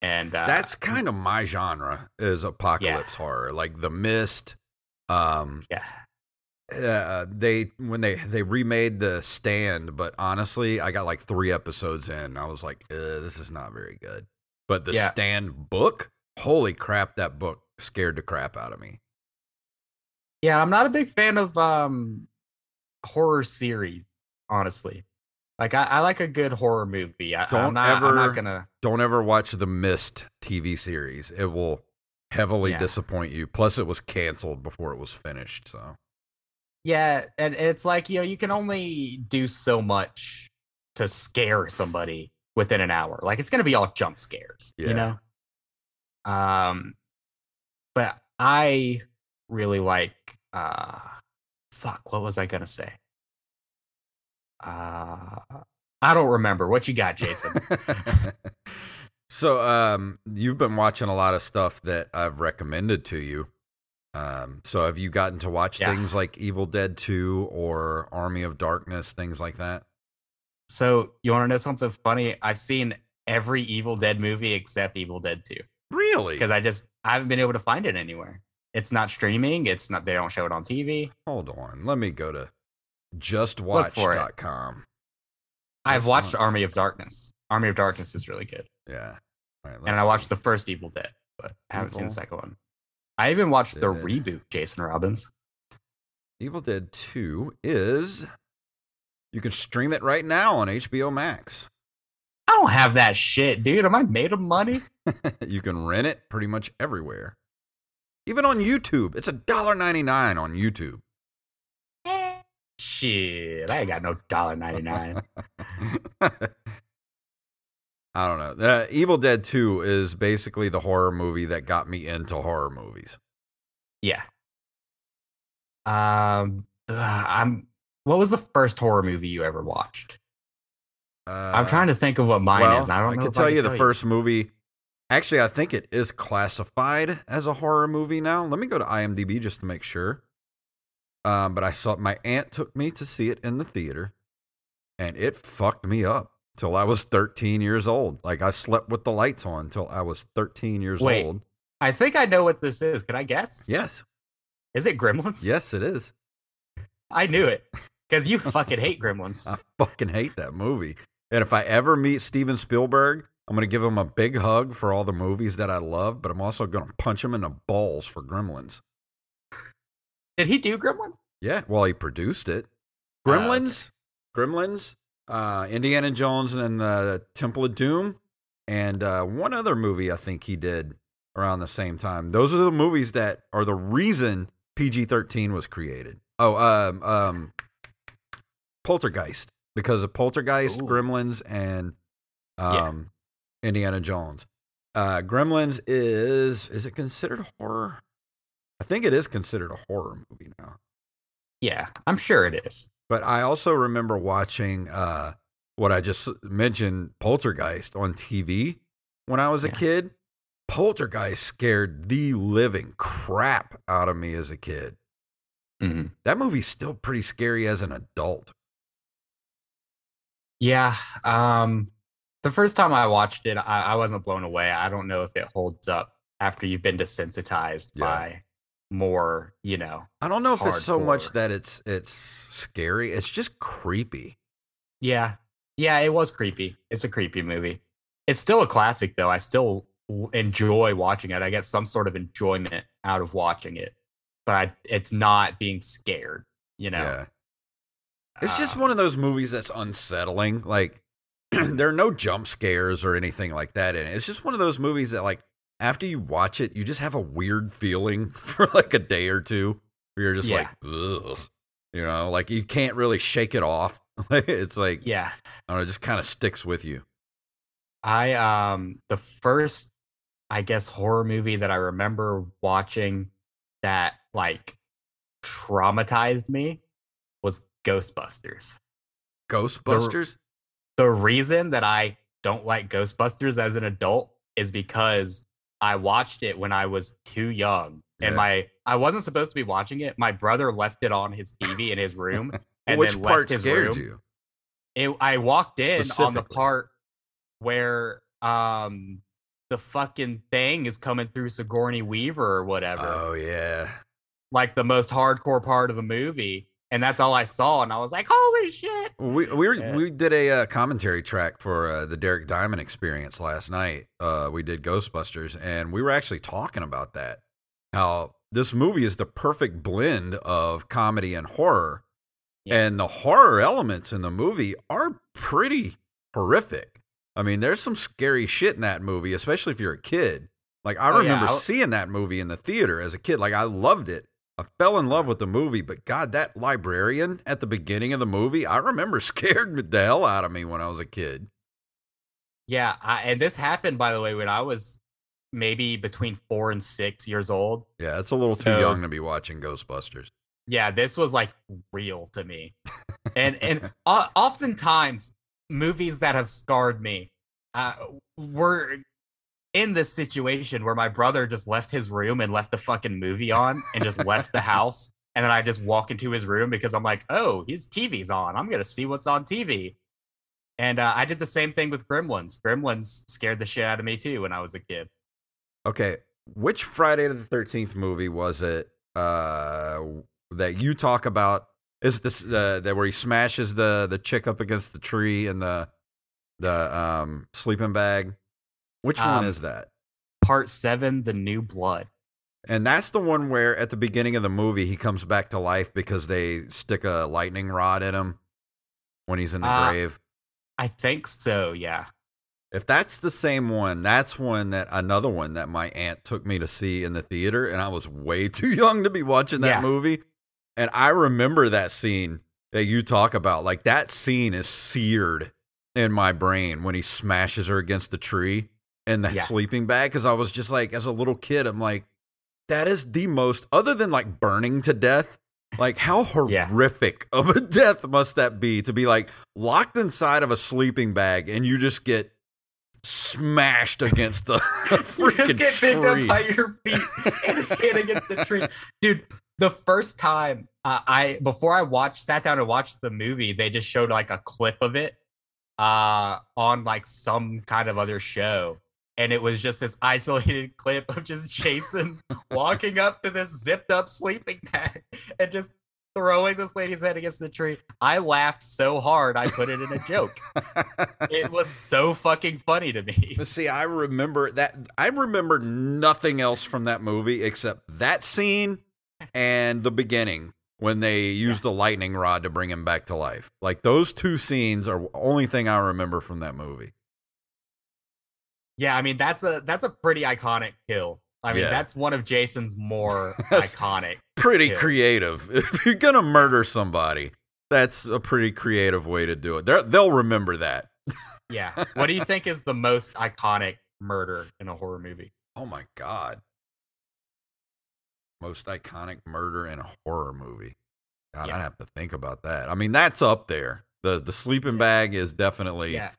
and uh, That's kind of my genre is apocalypse horror, like The Mist. Um, yeah uh, they when they they remade The Stand, but honestly, I got like three episodes in. I was like, this is not very good. But the Yeah. Stand book, holy crap, that book scared the crap out of me. yeah i'm not a big fan of um horror series honestly like i, I like a good horror movie I, Don't i'm not ever- not gonna Don't ever watch the Mist TV series; it will heavily Yeah. disappoint you. Plus, it was canceled before it was finished. So yeah and it's like you know you can only do so much to scare somebody within an hour. Like it's gonna be all jump scares, Yeah. you know. Um, but I really like. uh Fuck, what was I gonna say? Uh, I don't remember. What you got, Jason? *laughs* so, um, you've been watching a lot of stuff that I've recommended to you. Um, so have you gotten to watch Yeah. things like Evil Dead 2 or Army of Darkness, things like that? so you want to know something funny? I've seen every Evil Dead movie except Evil Dead Two Really? because I just I haven't been able to find it anywhere. It's not streaming. It's not. They don't show it on TV. Hold on. Let me go to. justwatch.com. I've watched Army of Darkness. Army of Darkness is really good, Yeah. All right, and I watched see. the first Evil Dead, but I haven't seen the second one. I even watched the reboot, Jason Robbins. Evil Dead 2 is you can stream it right now on HBO Max. I don't have that shit, dude. Am I made of money? *laughs* you can rent it pretty much everywhere. Even on YouTube. It's a dollar ninety nine on YouTube. Shit, I ain't got no dollar ninety nine. *laughs* I don't know. Uh, Evil Dead 2 is basically the horror movie that got me into horror movies. yeah. Um, ugh, I'm. What was the first horror movie you ever watched? Uh, I'm trying to think of what mine well, is. I don't know. can tell I you can the first movie. Actually, I think it is classified as a horror movie now. Let me go to IMDb just to make sure. Um, but I saw my aunt took me to see it in the theater, and it fucked me up till I was 13 years old. Like I slept with the lights on till I was 13 years Wait. old. I think I know what this is. Can I guess? Yes, Is it Gremlins? yes, it is. I knew it because you *laughs* fucking hate Gremlins. I fucking hate that movie. And if I ever meet Steven Spielberg, I'm going to give him a big hug for all the movies that I love, but I'm also going to punch him in the balls for Gremlins. Did he do Gremlins? Yeah, well, he produced it. Oh, okay. Gremlins, Gremlins, uh, Indiana Jones and the Temple of Doom, and uh, one other movie I think he did around the same time. Those are the movies that are the reason PG 13 was created. Oh, um, um, Poltergeist, because of Poltergeist, Ooh. Gremlins, and Yeah. um, Indiana Jones. Uh, Gremlins is is it considered horror? I think it is considered a horror movie now. Yeah, I'm sure it is. But I also remember watching uh, what I just mentioned, Poltergeist, on TV when I was a Yeah. kid. Poltergeist scared the living crap out of me as a kid. Mhm. That movie's still pretty scary as an adult. Yeah. Um, the first time I watched it, I, I wasn't blown away. I don't know if it holds up after you've been desensitized Yeah. by more, you know. I don't know if it's so much that it's it's scary. It's just creepy. Yeah. Yeah, it was creepy. It's a creepy movie. It's still a classic, though. I still enjoy watching it. I get some sort of enjoyment out of watching it, but I, it's not being scared, you know? Yeah. It's just Uh, one of those movies that's unsettling. Like *clears throat* there are no jump scares or anything like that in it. It's just one of those movies that like after you watch it, you just have a weird feeling *laughs* for like a day or two. Where you're just like, ugh. You know, like you can't really shake it off. *laughs* it's like Yeah. I don't know, it just kind of sticks with you. I um the first I guess horror movie that I remember watching that like traumatized me was Ghostbusters. Ghostbusters? The reason that I don't like Ghostbusters as an adult is because I watched it when I was too young. And Yeah. my I wasn't supposed to be watching it. My brother left it on his TV in his room *laughs* and Which then part left his scared room. you? it, I walked in on the part where um the fucking thing is coming through Sigourney Weaver or whatever, Oh yeah. like the most hardcore part of the movie, and that's all I saw, and I was like, "Holy shit!" We we were, Yeah. we did a uh, commentary track for uh, the Derek Diamond Experience last night. Uh, we did Ghostbusters, and we were actually talking about that. How this movie is the perfect blend of comedy and horror, Yeah. and the horror elements in the movie are pretty horrific. I mean, there's some scary shit in that movie, especially if you're a kid. Like I Oh, yeah, remember I- seeing that movie in the theater as a kid. Like I loved it. I fell in love with the movie, but God, that librarian at the beginning of the movie, I remember *laughs* scared the hell out of me when I was a kid. Yeah, I, and this happened by the way when I was maybe between four and six years old. Yeah, it's a little too young to be watching Ghostbusters. Yeah, this was like real to me, and *laughs* and o- oftentimes movies that have scarred me uh, were in this situation where my brother just left his room and left the fucking movie on and just left the house. *laughs* And then I just walk into his room because I'm like, oh, his TV's on. I'm going to see what's on TV. And uh, I did the same thing with Gremlins. Gremlins scared the shit out of me too when I was a kid. Okay, which Friday the Thirteenth movie was it uh, that you talk about? Is it this uh, that where he smashes the the chick up against the tree and the the um, sleeping bag? Which one Um, is that? Part seven, The New Blood. And that's the one where at the beginning of the movie he comes back to life because they stick a lightning rod in him when he's in the Uh, grave. I think so, yeah. If that's the same one, that's one that another one that my aunt took me to see in the theater, and I was way *laughs* too young to be watching that Yeah. movie. And I remember that scene that you talk about. Like that scene is seared in my brain when he smashes her against the tree in the Yeah. sleeping bag. Cause I was just like, as a little kid, I'm like, that is the most, other than like burning to death, like how Yeah. horrific *laughs* of a death must that be to be like locked inside of a sleeping bag and you just get smashed against a *laughs* *laughs* you just get picked up tree. by your feet and hit against the tree. Dude, the first time uh, I before I watched sat down and watched the movie, they just showed like a clip of it uh on like some kind of other show. And it was just this isolated *laughs* clip of just Jason *laughs* walking up to this zipped up sleeping bag *laughs* and just throwing this lady's head against the tree. I laughed so hard I put it in a joke. it was so fucking funny to me. But see, I remember that. I remember nothing else from that movie except that scene and the beginning when they used the lightning rod to bring him back to life. Like those two scenes are the only thing I remember from that movie. Yeah, I mean that's a that's a pretty iconic kill. I mean Yeah. that's one of Jason's more *laughs* iconic. Pretty Yeah. creative. *laughs* If you're gonna murder somebody, that's a pretty creative way to do it. They're, they'll remember that. Yeah. *laughs* What do you think is the most iconic murder in a horror movie? Oh my god. Most iconic murder in a horror movie. God, Yeah. I'd have to think about that. I mean, that's up there. The the sleeping Yeah. bag is definitely Yeah.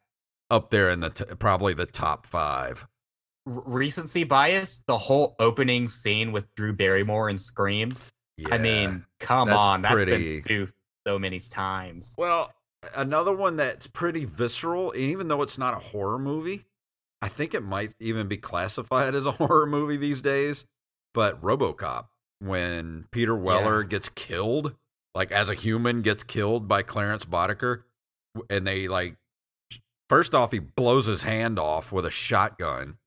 Up there in the t- probably the top five. Recency bias, the whole opening scene with Drew Barrymore and Scream. I mean, come that's on, that's been spoofed so many times. well, another one that's pretty visceral, and even though it's not a horror movie, I think it might even be classified as a *laughs* horror movie these days. But RoboCop, when Peter Weller gets killed, like as a human, gets killed by Clarence Boddicker, and they like, first off, he blows his hand off with a shotgun,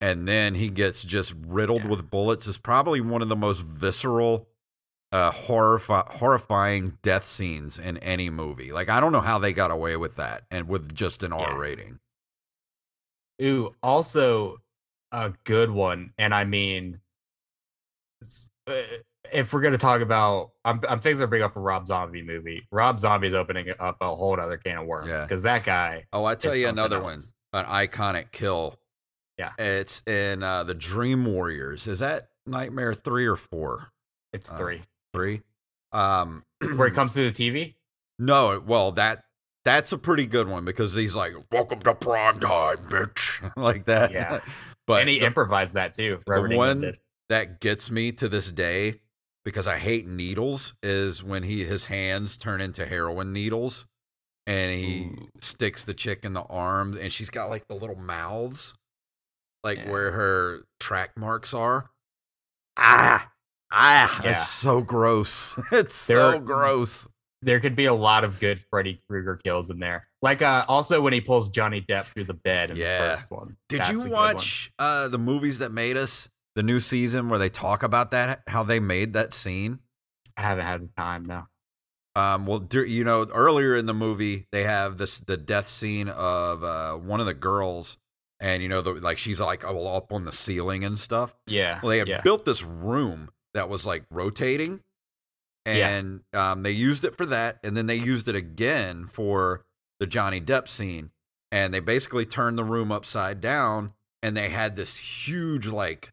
and then he gets just riddled Yeah. with bullets. Is probably one of the most visceral, uh, horrifi- horrifying death scenes in any movie. Like I don't know how they got away with that, and with just an Yeah. R rating. Ooh, also a good one. And I mean, uh, if we're gonna talk about, I'm I'm thinking to bring up a Rob Zombie movie. Rob Zombie's opening up a whole other can of worms Yeah. because that guy. Oh, I tell you another one, an iconic kill. Yeah. it's in uh, the Dream Warriors. Is that Nightmare three or four? It's Uh, three. Three. Um, Where it *clears throat* comes to the TV. no, well that that's a pretty good one because he's like, "Welcome to prime time, bitch," *laughs* like that. Yeah. but and he the- improvised that too. Englund one that gets me to this day because I hate needles is when he his hands turn into heroin needles and he Ooh. sticks the chick in the arms and she's got like the little mouths like Yeah. where her track marks are. Ah, ah, Yeah. it's so gross. *laughs* It's There so gross. There could be a lot of good Freddy Krueger kills in there. Like uh also when he pulls Johnny Depp through the bed in Yeah. the first one. Did That's you watch uh the movies that made us the new season where they talk about that how they made that scene? I haven't had time now. Um, well, dur- you know, earlier in the movie, they have this the death scene of uh, one of the girls, and you know, the, like she's like all up on the ceiling and stuff. Yeah. Well, they had yeah. built this room that was like rotating, Yeah. and um, they used it for that, and then they used it again for the Johnny Depp scene. and they basically turned the room upside down, and they had this huge like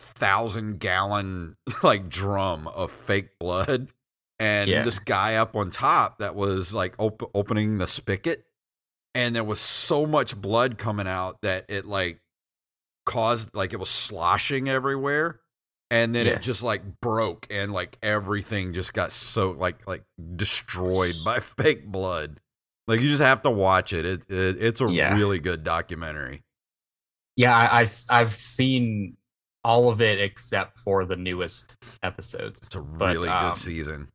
thousand gallon *laughs* like drum of fake blood and Yeah. this guy up on top that was like op- opening the spigot and there was so much blood coming out that it like caused like it was sloshing everywhere and then Yeah. it just like broke and like everything just got so like like destroyed by *laughs* fake blood like you just have to watch it, it, it it's a Yeah. really good documentary Yeah, I, I've seen all of it except for the newest episodes. it's a But, really um, good season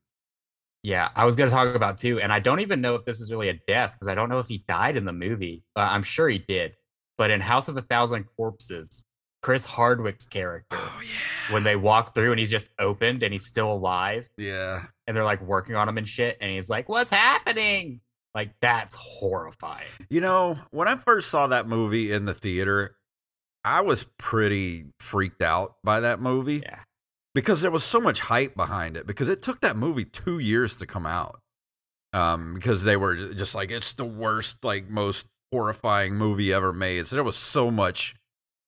Yeah, I was gonna talk about too, and I don't even know if this is really a death because I don't know if he died in the movie. Uh, I'm sure he did, but in House of a Thousand Corpses, Chris Hardwick's character, oh yeah when they walk through and he's just opened and he's still alive, yeah and they're like working on him and shit, and he's like, "What's happening?" Like that's horrifying. You know, when I first saw that movie in the theater, I was pretty freaked out by that movie Yeah, because there was so much hype behind it because it took that movie 2 years to come out. Um because they were just like it's the worst like most horrifying movie ever made. So there was so much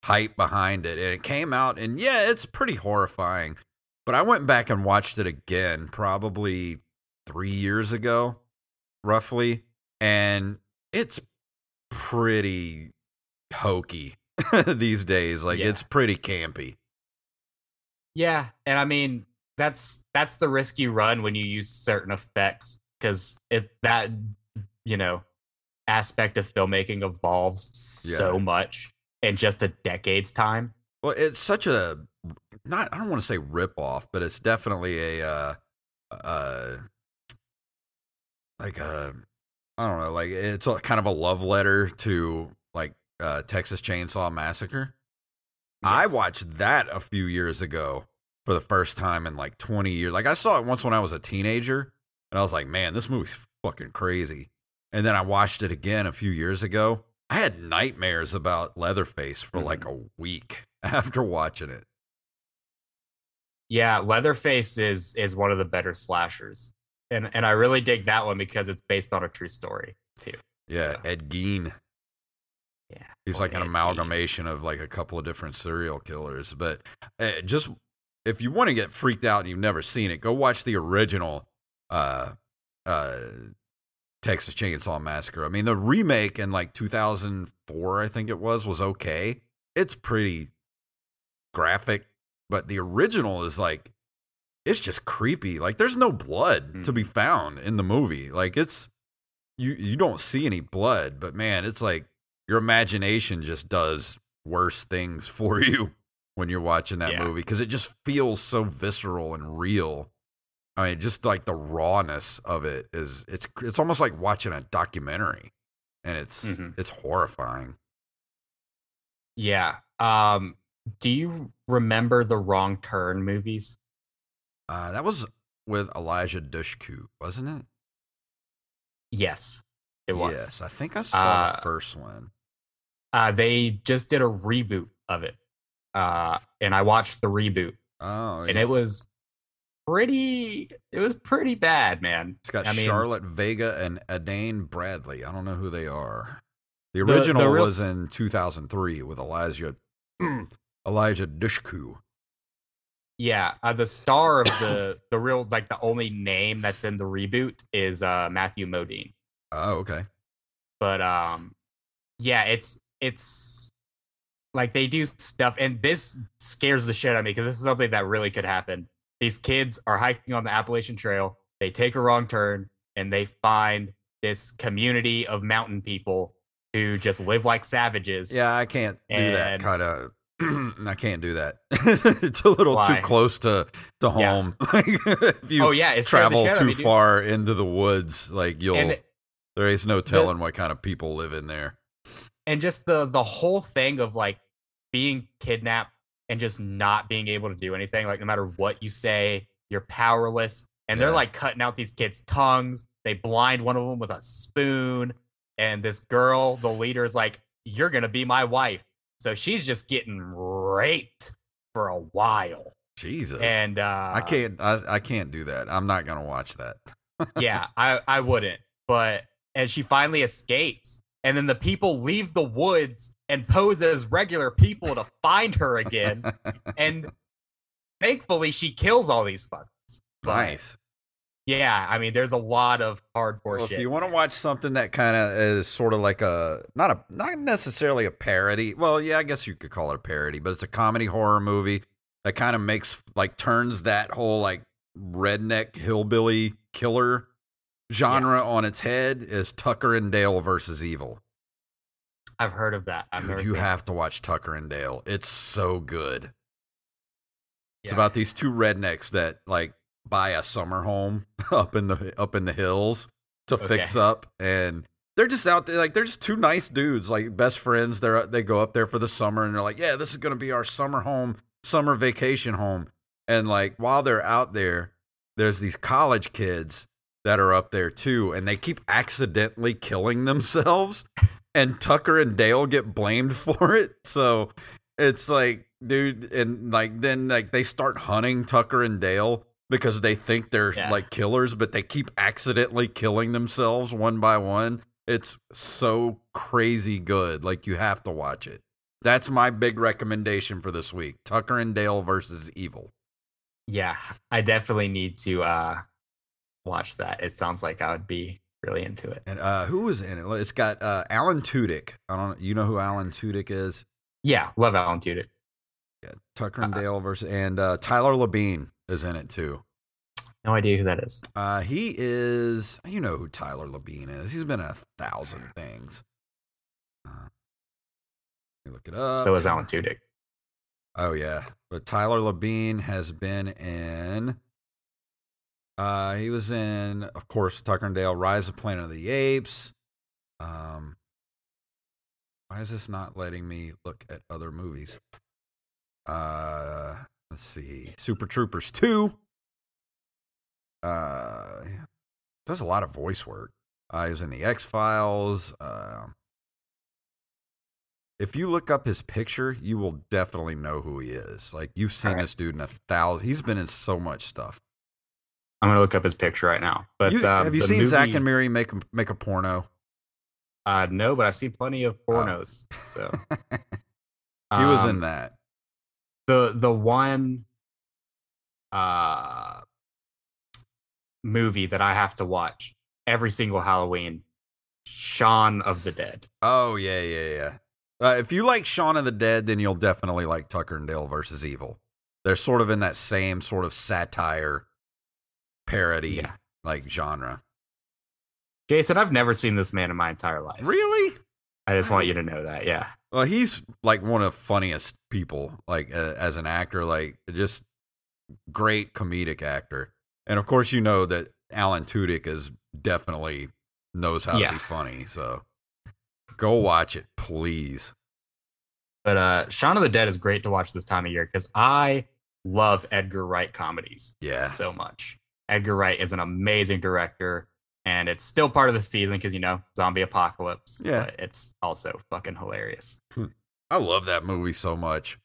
hype behind it and it came out and yeah, it's pretty horrifying. But I went back and watched it again probably 3 years ago roughly and it's pretty hokey *laughs* these days like Yeah. it's pretty campy yeah, and I mean that's that's the risk you run when you use certain effects because it that you know aspect of filmmaking evolves so much in just a decade's time. well it's such a not i don't want to say rip off but it's definitely a uh uh like a i don't know like it's a, kind of a love letter to like uh texas chainsaw massacre. I watched that a few years ago for the first time in like 20 years like i saw it once when i was a teenager and i was like man this movie's fucking crazy. And then i watched it again a few years ago. I had nightmares about leatherface for like a week *laughs* after watching it. Yeah, Leatherface is is one of the better slashers, and and I really dig that one because it's based on a true story too. yeah So. ed gein Yeah, He's Or like an amalgamation of like a couple of different serial killers. But uh, just if you want to get freaked out and you've never seen it, go watch the original uh, uh, Texas Chainsaw Massacre. I mean, the remake in like 2004, I think it was, was okay. It's pretty graphic, but the original is like, it's just creepy. Like, there's no blood to be found in the movie. Like, it's you you don't see any blood, but man, it's like your imagination just does worse things *laughs* for you when you're watching that Yeah. movie because it just feels so visceral and real. I mean, just like the rawness of it is it's it's almost like watching a documentary, and it's Mhm. it's horrifying. yeah. Um, do you remember the Wrong Turn movies? Uh, that was with Eliza Dushku, wasn't it? Yes, it was. Yes, I think I saw Uh, the first one. Uh, they just did a reboot of it, uh, and I watched the reboot, Oh, and it was pretty. It was pretty bad, man. it's got I mean- Charlotte Vega and Adain Bradley. I don't know who they are. The The- the original real was in 2003 with Eliza *clears throat* Eliza Dushku. Yeah, uh, the star of the the real like the only name that's in the reboot is uh, Matthew Modine. Oh, okay. but um yeah it's it's like they do stuff and this scares the shit out of me because this is something that really could happen these kids are hiking on the appalachian trail they take a wrong turn and they find this community of mountain people who just live like savages Yeah, I can't do that kind of. *clears throat* I can't do that. *laughs* it's a little Why? too close to to Yeah. home. *laughs* if you oh yeah it's travel too me, far into the woods, like you'll there is no telling what kind of people live in there. And just the the whole thing of like being kidnapped and just not being able to do anything like no matter what you say you're powerless and they're like cutting out these kids tongues they blind one of them with a spoon and this girl the leader is like you're gonna be my wife so she's just getting raped for a while Jesus, and uh I can't. I, I can't do that. I'm not gonna watch that. yeah *laughs* i i wouldn't but and she finally escapes and then the people leave the woods and pose as regular people to find her again. *laughs* and thankfully, she kills all these fuckers. Nice. Yeah, I mean, there's a lot of hardcore Well, shit. if you want to watch something that kind of is sort of like a not a not necessarily a parody. Well, yeah, I guess you could call it a parody, but it's a comedy horror movie that kind of makes like turns that whole like redneck hillbilly killer genre on its head is Tucker and Dale versus Evil. I've heard of that. I've Dude, you it. have to watch Tucker and Dale. It's so good. It's about these two rednecks that like buy a summer home *laughs* up in the up in the hills to fix up and they're just out there like they're just two nice dudes like best friends they're they go up there for the summer and they're like yeah this is going to be our summer home summer vacation home and like while they're out there there's these college kids that are up there too and they keep accidentally killing themselves *laughs* and Tucker and Dale get blamed *laughs* for it. So it's like dude and like then like they start hunting Tucker and Dale because they think they're Yeah. like killers but they keep accidentally killing themselves one by one. It's so crazy good. Like you have to watch it. That's my big recommendation for this week Tucker and Dale versus Evil. Yeah, I definitely need to uh watch that. It sounds like I would be really into it. and uh who was in it it's got uh Alan Tudyk I don't you know who Alan Tudyk is Yeah, love Alan Tudyk. yeah, Tucker and Uh-uh. Dale versus and uh Tyler Labine is in it too No idea who that is. Uh, he is. You know who Tyler Labine is. He's been in a thousand things. Uh, look it up. so is Alan Tudyk. Oh yeah, but Tyler Labine has been in. Uh, he was in, of course, Tucker and Dale, Rise of Planet of the Apes. Um, why is this not letting me look at other movies? Uh, let's see, Super Troopers two. Uh, does a lot of voice work. Uh, he was in the X Files. Um, if you look up his picture, you will definitely know who he is. Like you've seen Alright. this dude in a thousand. He's been in so much stuff. I'm gonna look up his picture right now. But You- um, have you seen Zack and Miri make a, make a porno? Uh, no, but I've seen plenty of Oh. pornos. So *laughs* he was in Um, that. the the one uh movie that I have to watch every single Halloween, Shaun of the Dead. Oh yeah, yeah, yeah. Uh, if you like Shaun of the Dead, then you'll definitely like Tucker and Dale versus Evil. They're sort of in that same sort of satire, parody Yeah. like genre. Jason, I've never seen this man in my entire life. Really? I just want you to know that. Yeah. Well, he's like one of the funniest people, like uh, as an actor, like just great comedic actor. And of course, you know that Alan Tudyk is definitely knows how to be funny. So go watch it, please. But uh Shaun of the Dead is great to watch this time of year because I love Edgar Wright comedies Yeah. so much. Edgar Wright is an amazing director, and it's still part of the season because you know zombie apocalypse. Yeah. but it's also fucking hilarious. Hmm. I love that movie so much.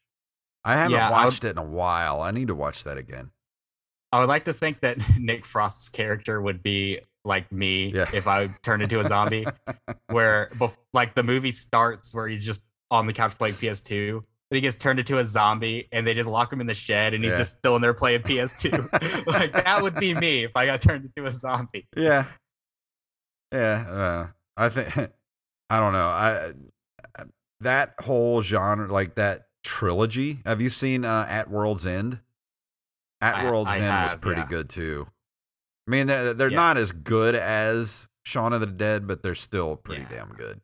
I haven't Yeah, I would- watched it in a while. I need to watch that again. I would like to think that *laughs* Nick Frost's character would be like me Yeah. if I turned into a zombie, *laughs* where like the movie starts where he's just on the couch playing PS2. Then he gets turned into a zombie, and they just lock him in the shed, and he's Yeah. just still in there playing PS2. *laughs* like that would be me if I got turned into a zombie. yeah, yeah. Uh, I think *laughs* I don't know. I that whole genre, like that trilogy. Have you seen uh, At World's End? At I- World's I End was pretty yeah. good too. I mean, they're, they're Yeah. not as good as Shaun of the Dead, but they're still pretty Yeah. damn good.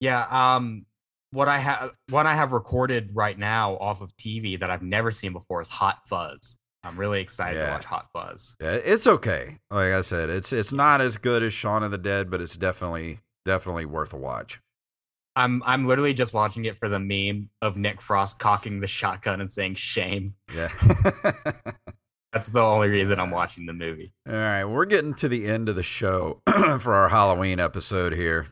Yeah. Um. What I have, what I have recorded right now off of TV that I've never seen before is Hot Fuzz. I'm really excited Yeah. to watch Hot Fuzz. Yeah, it's okay. Like I said, it's it's not as good as Shaun of the Dead, but it's definitely definitely worth a watch. I'm I'm literally just watching it for the meme of Nick Frost cocking the shotgun and saying shame. Yeah. *laughs* That's the only reason I'm watching the movie. All right, we're getting to the end of the show *clears throat* for our Halloween episode here.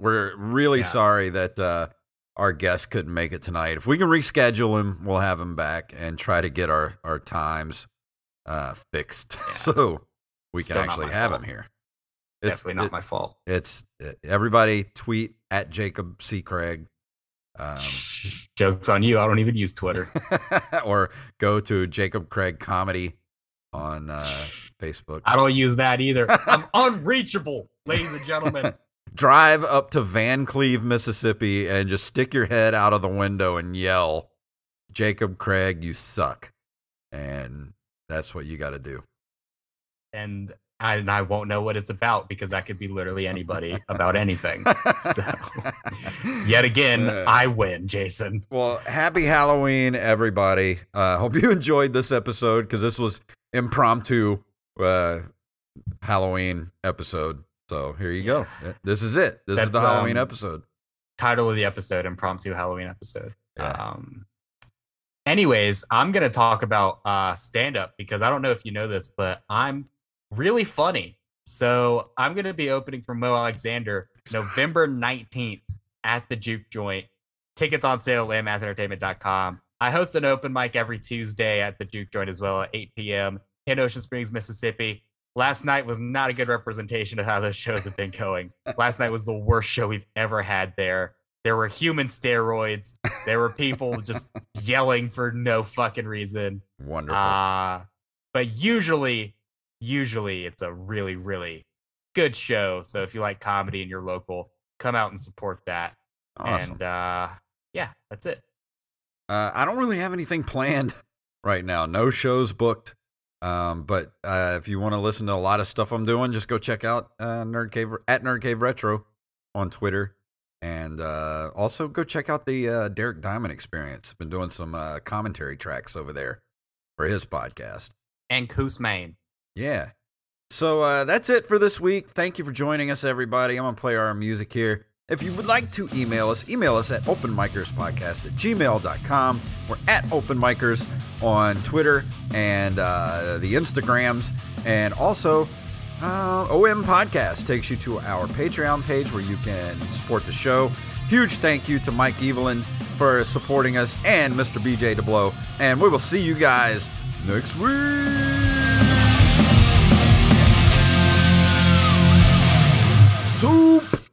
We're really Yeah. sorry that uh, our guest couldn't make it tonight. If we can reschedule him, we'll have him back and try to get our, our times uh, fixed *laughs* Yeah. so we Still can actually have fault. him here. It's, Definitely not it- my fault. It's everybody tweet at Jacob C. Craig. Um, *laughs* Jokes on you. I don't even use Twitter. *laughs* or go to Jacob Craig Comedy on uh, Facebook. I don't use that either. I'm unreachable, ladies and gentlemen. Drive up to Vancleave, Mississippi, and just stick your head out of the window and yell, Jacob Craig, you suck. And that's what you got to do. And I, and I won't know what it's about because that could be literally anybody about anything. So, *laughs* yet again. I win, Jason. Well, happy Halloween, everybody. Uh, hope you enjoyed this episode because this was impromptu uh, Halloween episode. So here you go. This is it. This is the Halloween um, episode. Title of the episode, impromptu Halloween episode. Yeah. Um, anyways, I'm gonna talk about uh, stand up because I don't know if you know this, but I'm really funny. So I'm gonna be opening for Mo Alexander *laughs* November 19th at the Juke Joint. Tickets on sale at landmassentertainment.com. I host an open mic every Tuesday at the Juke Joint as well at 8 p.m. in Ocean Springs, Mississippi. Last night was not a good representation of how those shows have been going. Last night was the worst show we've ever had there. There were human steroids. There were people just yelling for no fucking reason. Wonderful. Uh, but usually, usually it's a really, really good show. So if you like comedy and you're local, come out and support that. awesome. And uh, yeah, that's it. Uh, I don't really have anything planned *laughs* right now. No shows booked. Um, but uh, if you want to listen to a lot of stuff I'm doing, just go check out uh, Nerd Cave at Nerd Cave Retro on Twitter, and uh, also go check out the uh, Derek Diamond Experience. Been doing some uh, commentary tracks over there for his podcast. And Coos Main. Yeah. So uh, that's it for this week. Thank you for joining us, everybody. I'm going to play our music here. If you would like to email us, email us at openmicerspodcast at gmail.com. We're at openmicers on Twitter and uh, the Instagrams. And also, uh, OM Podcast takes you to our Patreon page where you can support the show. Huge thank you to Mike Evelyn for supporting us and Mr. BJ DeBlow. And we will see you guys next week. Soup!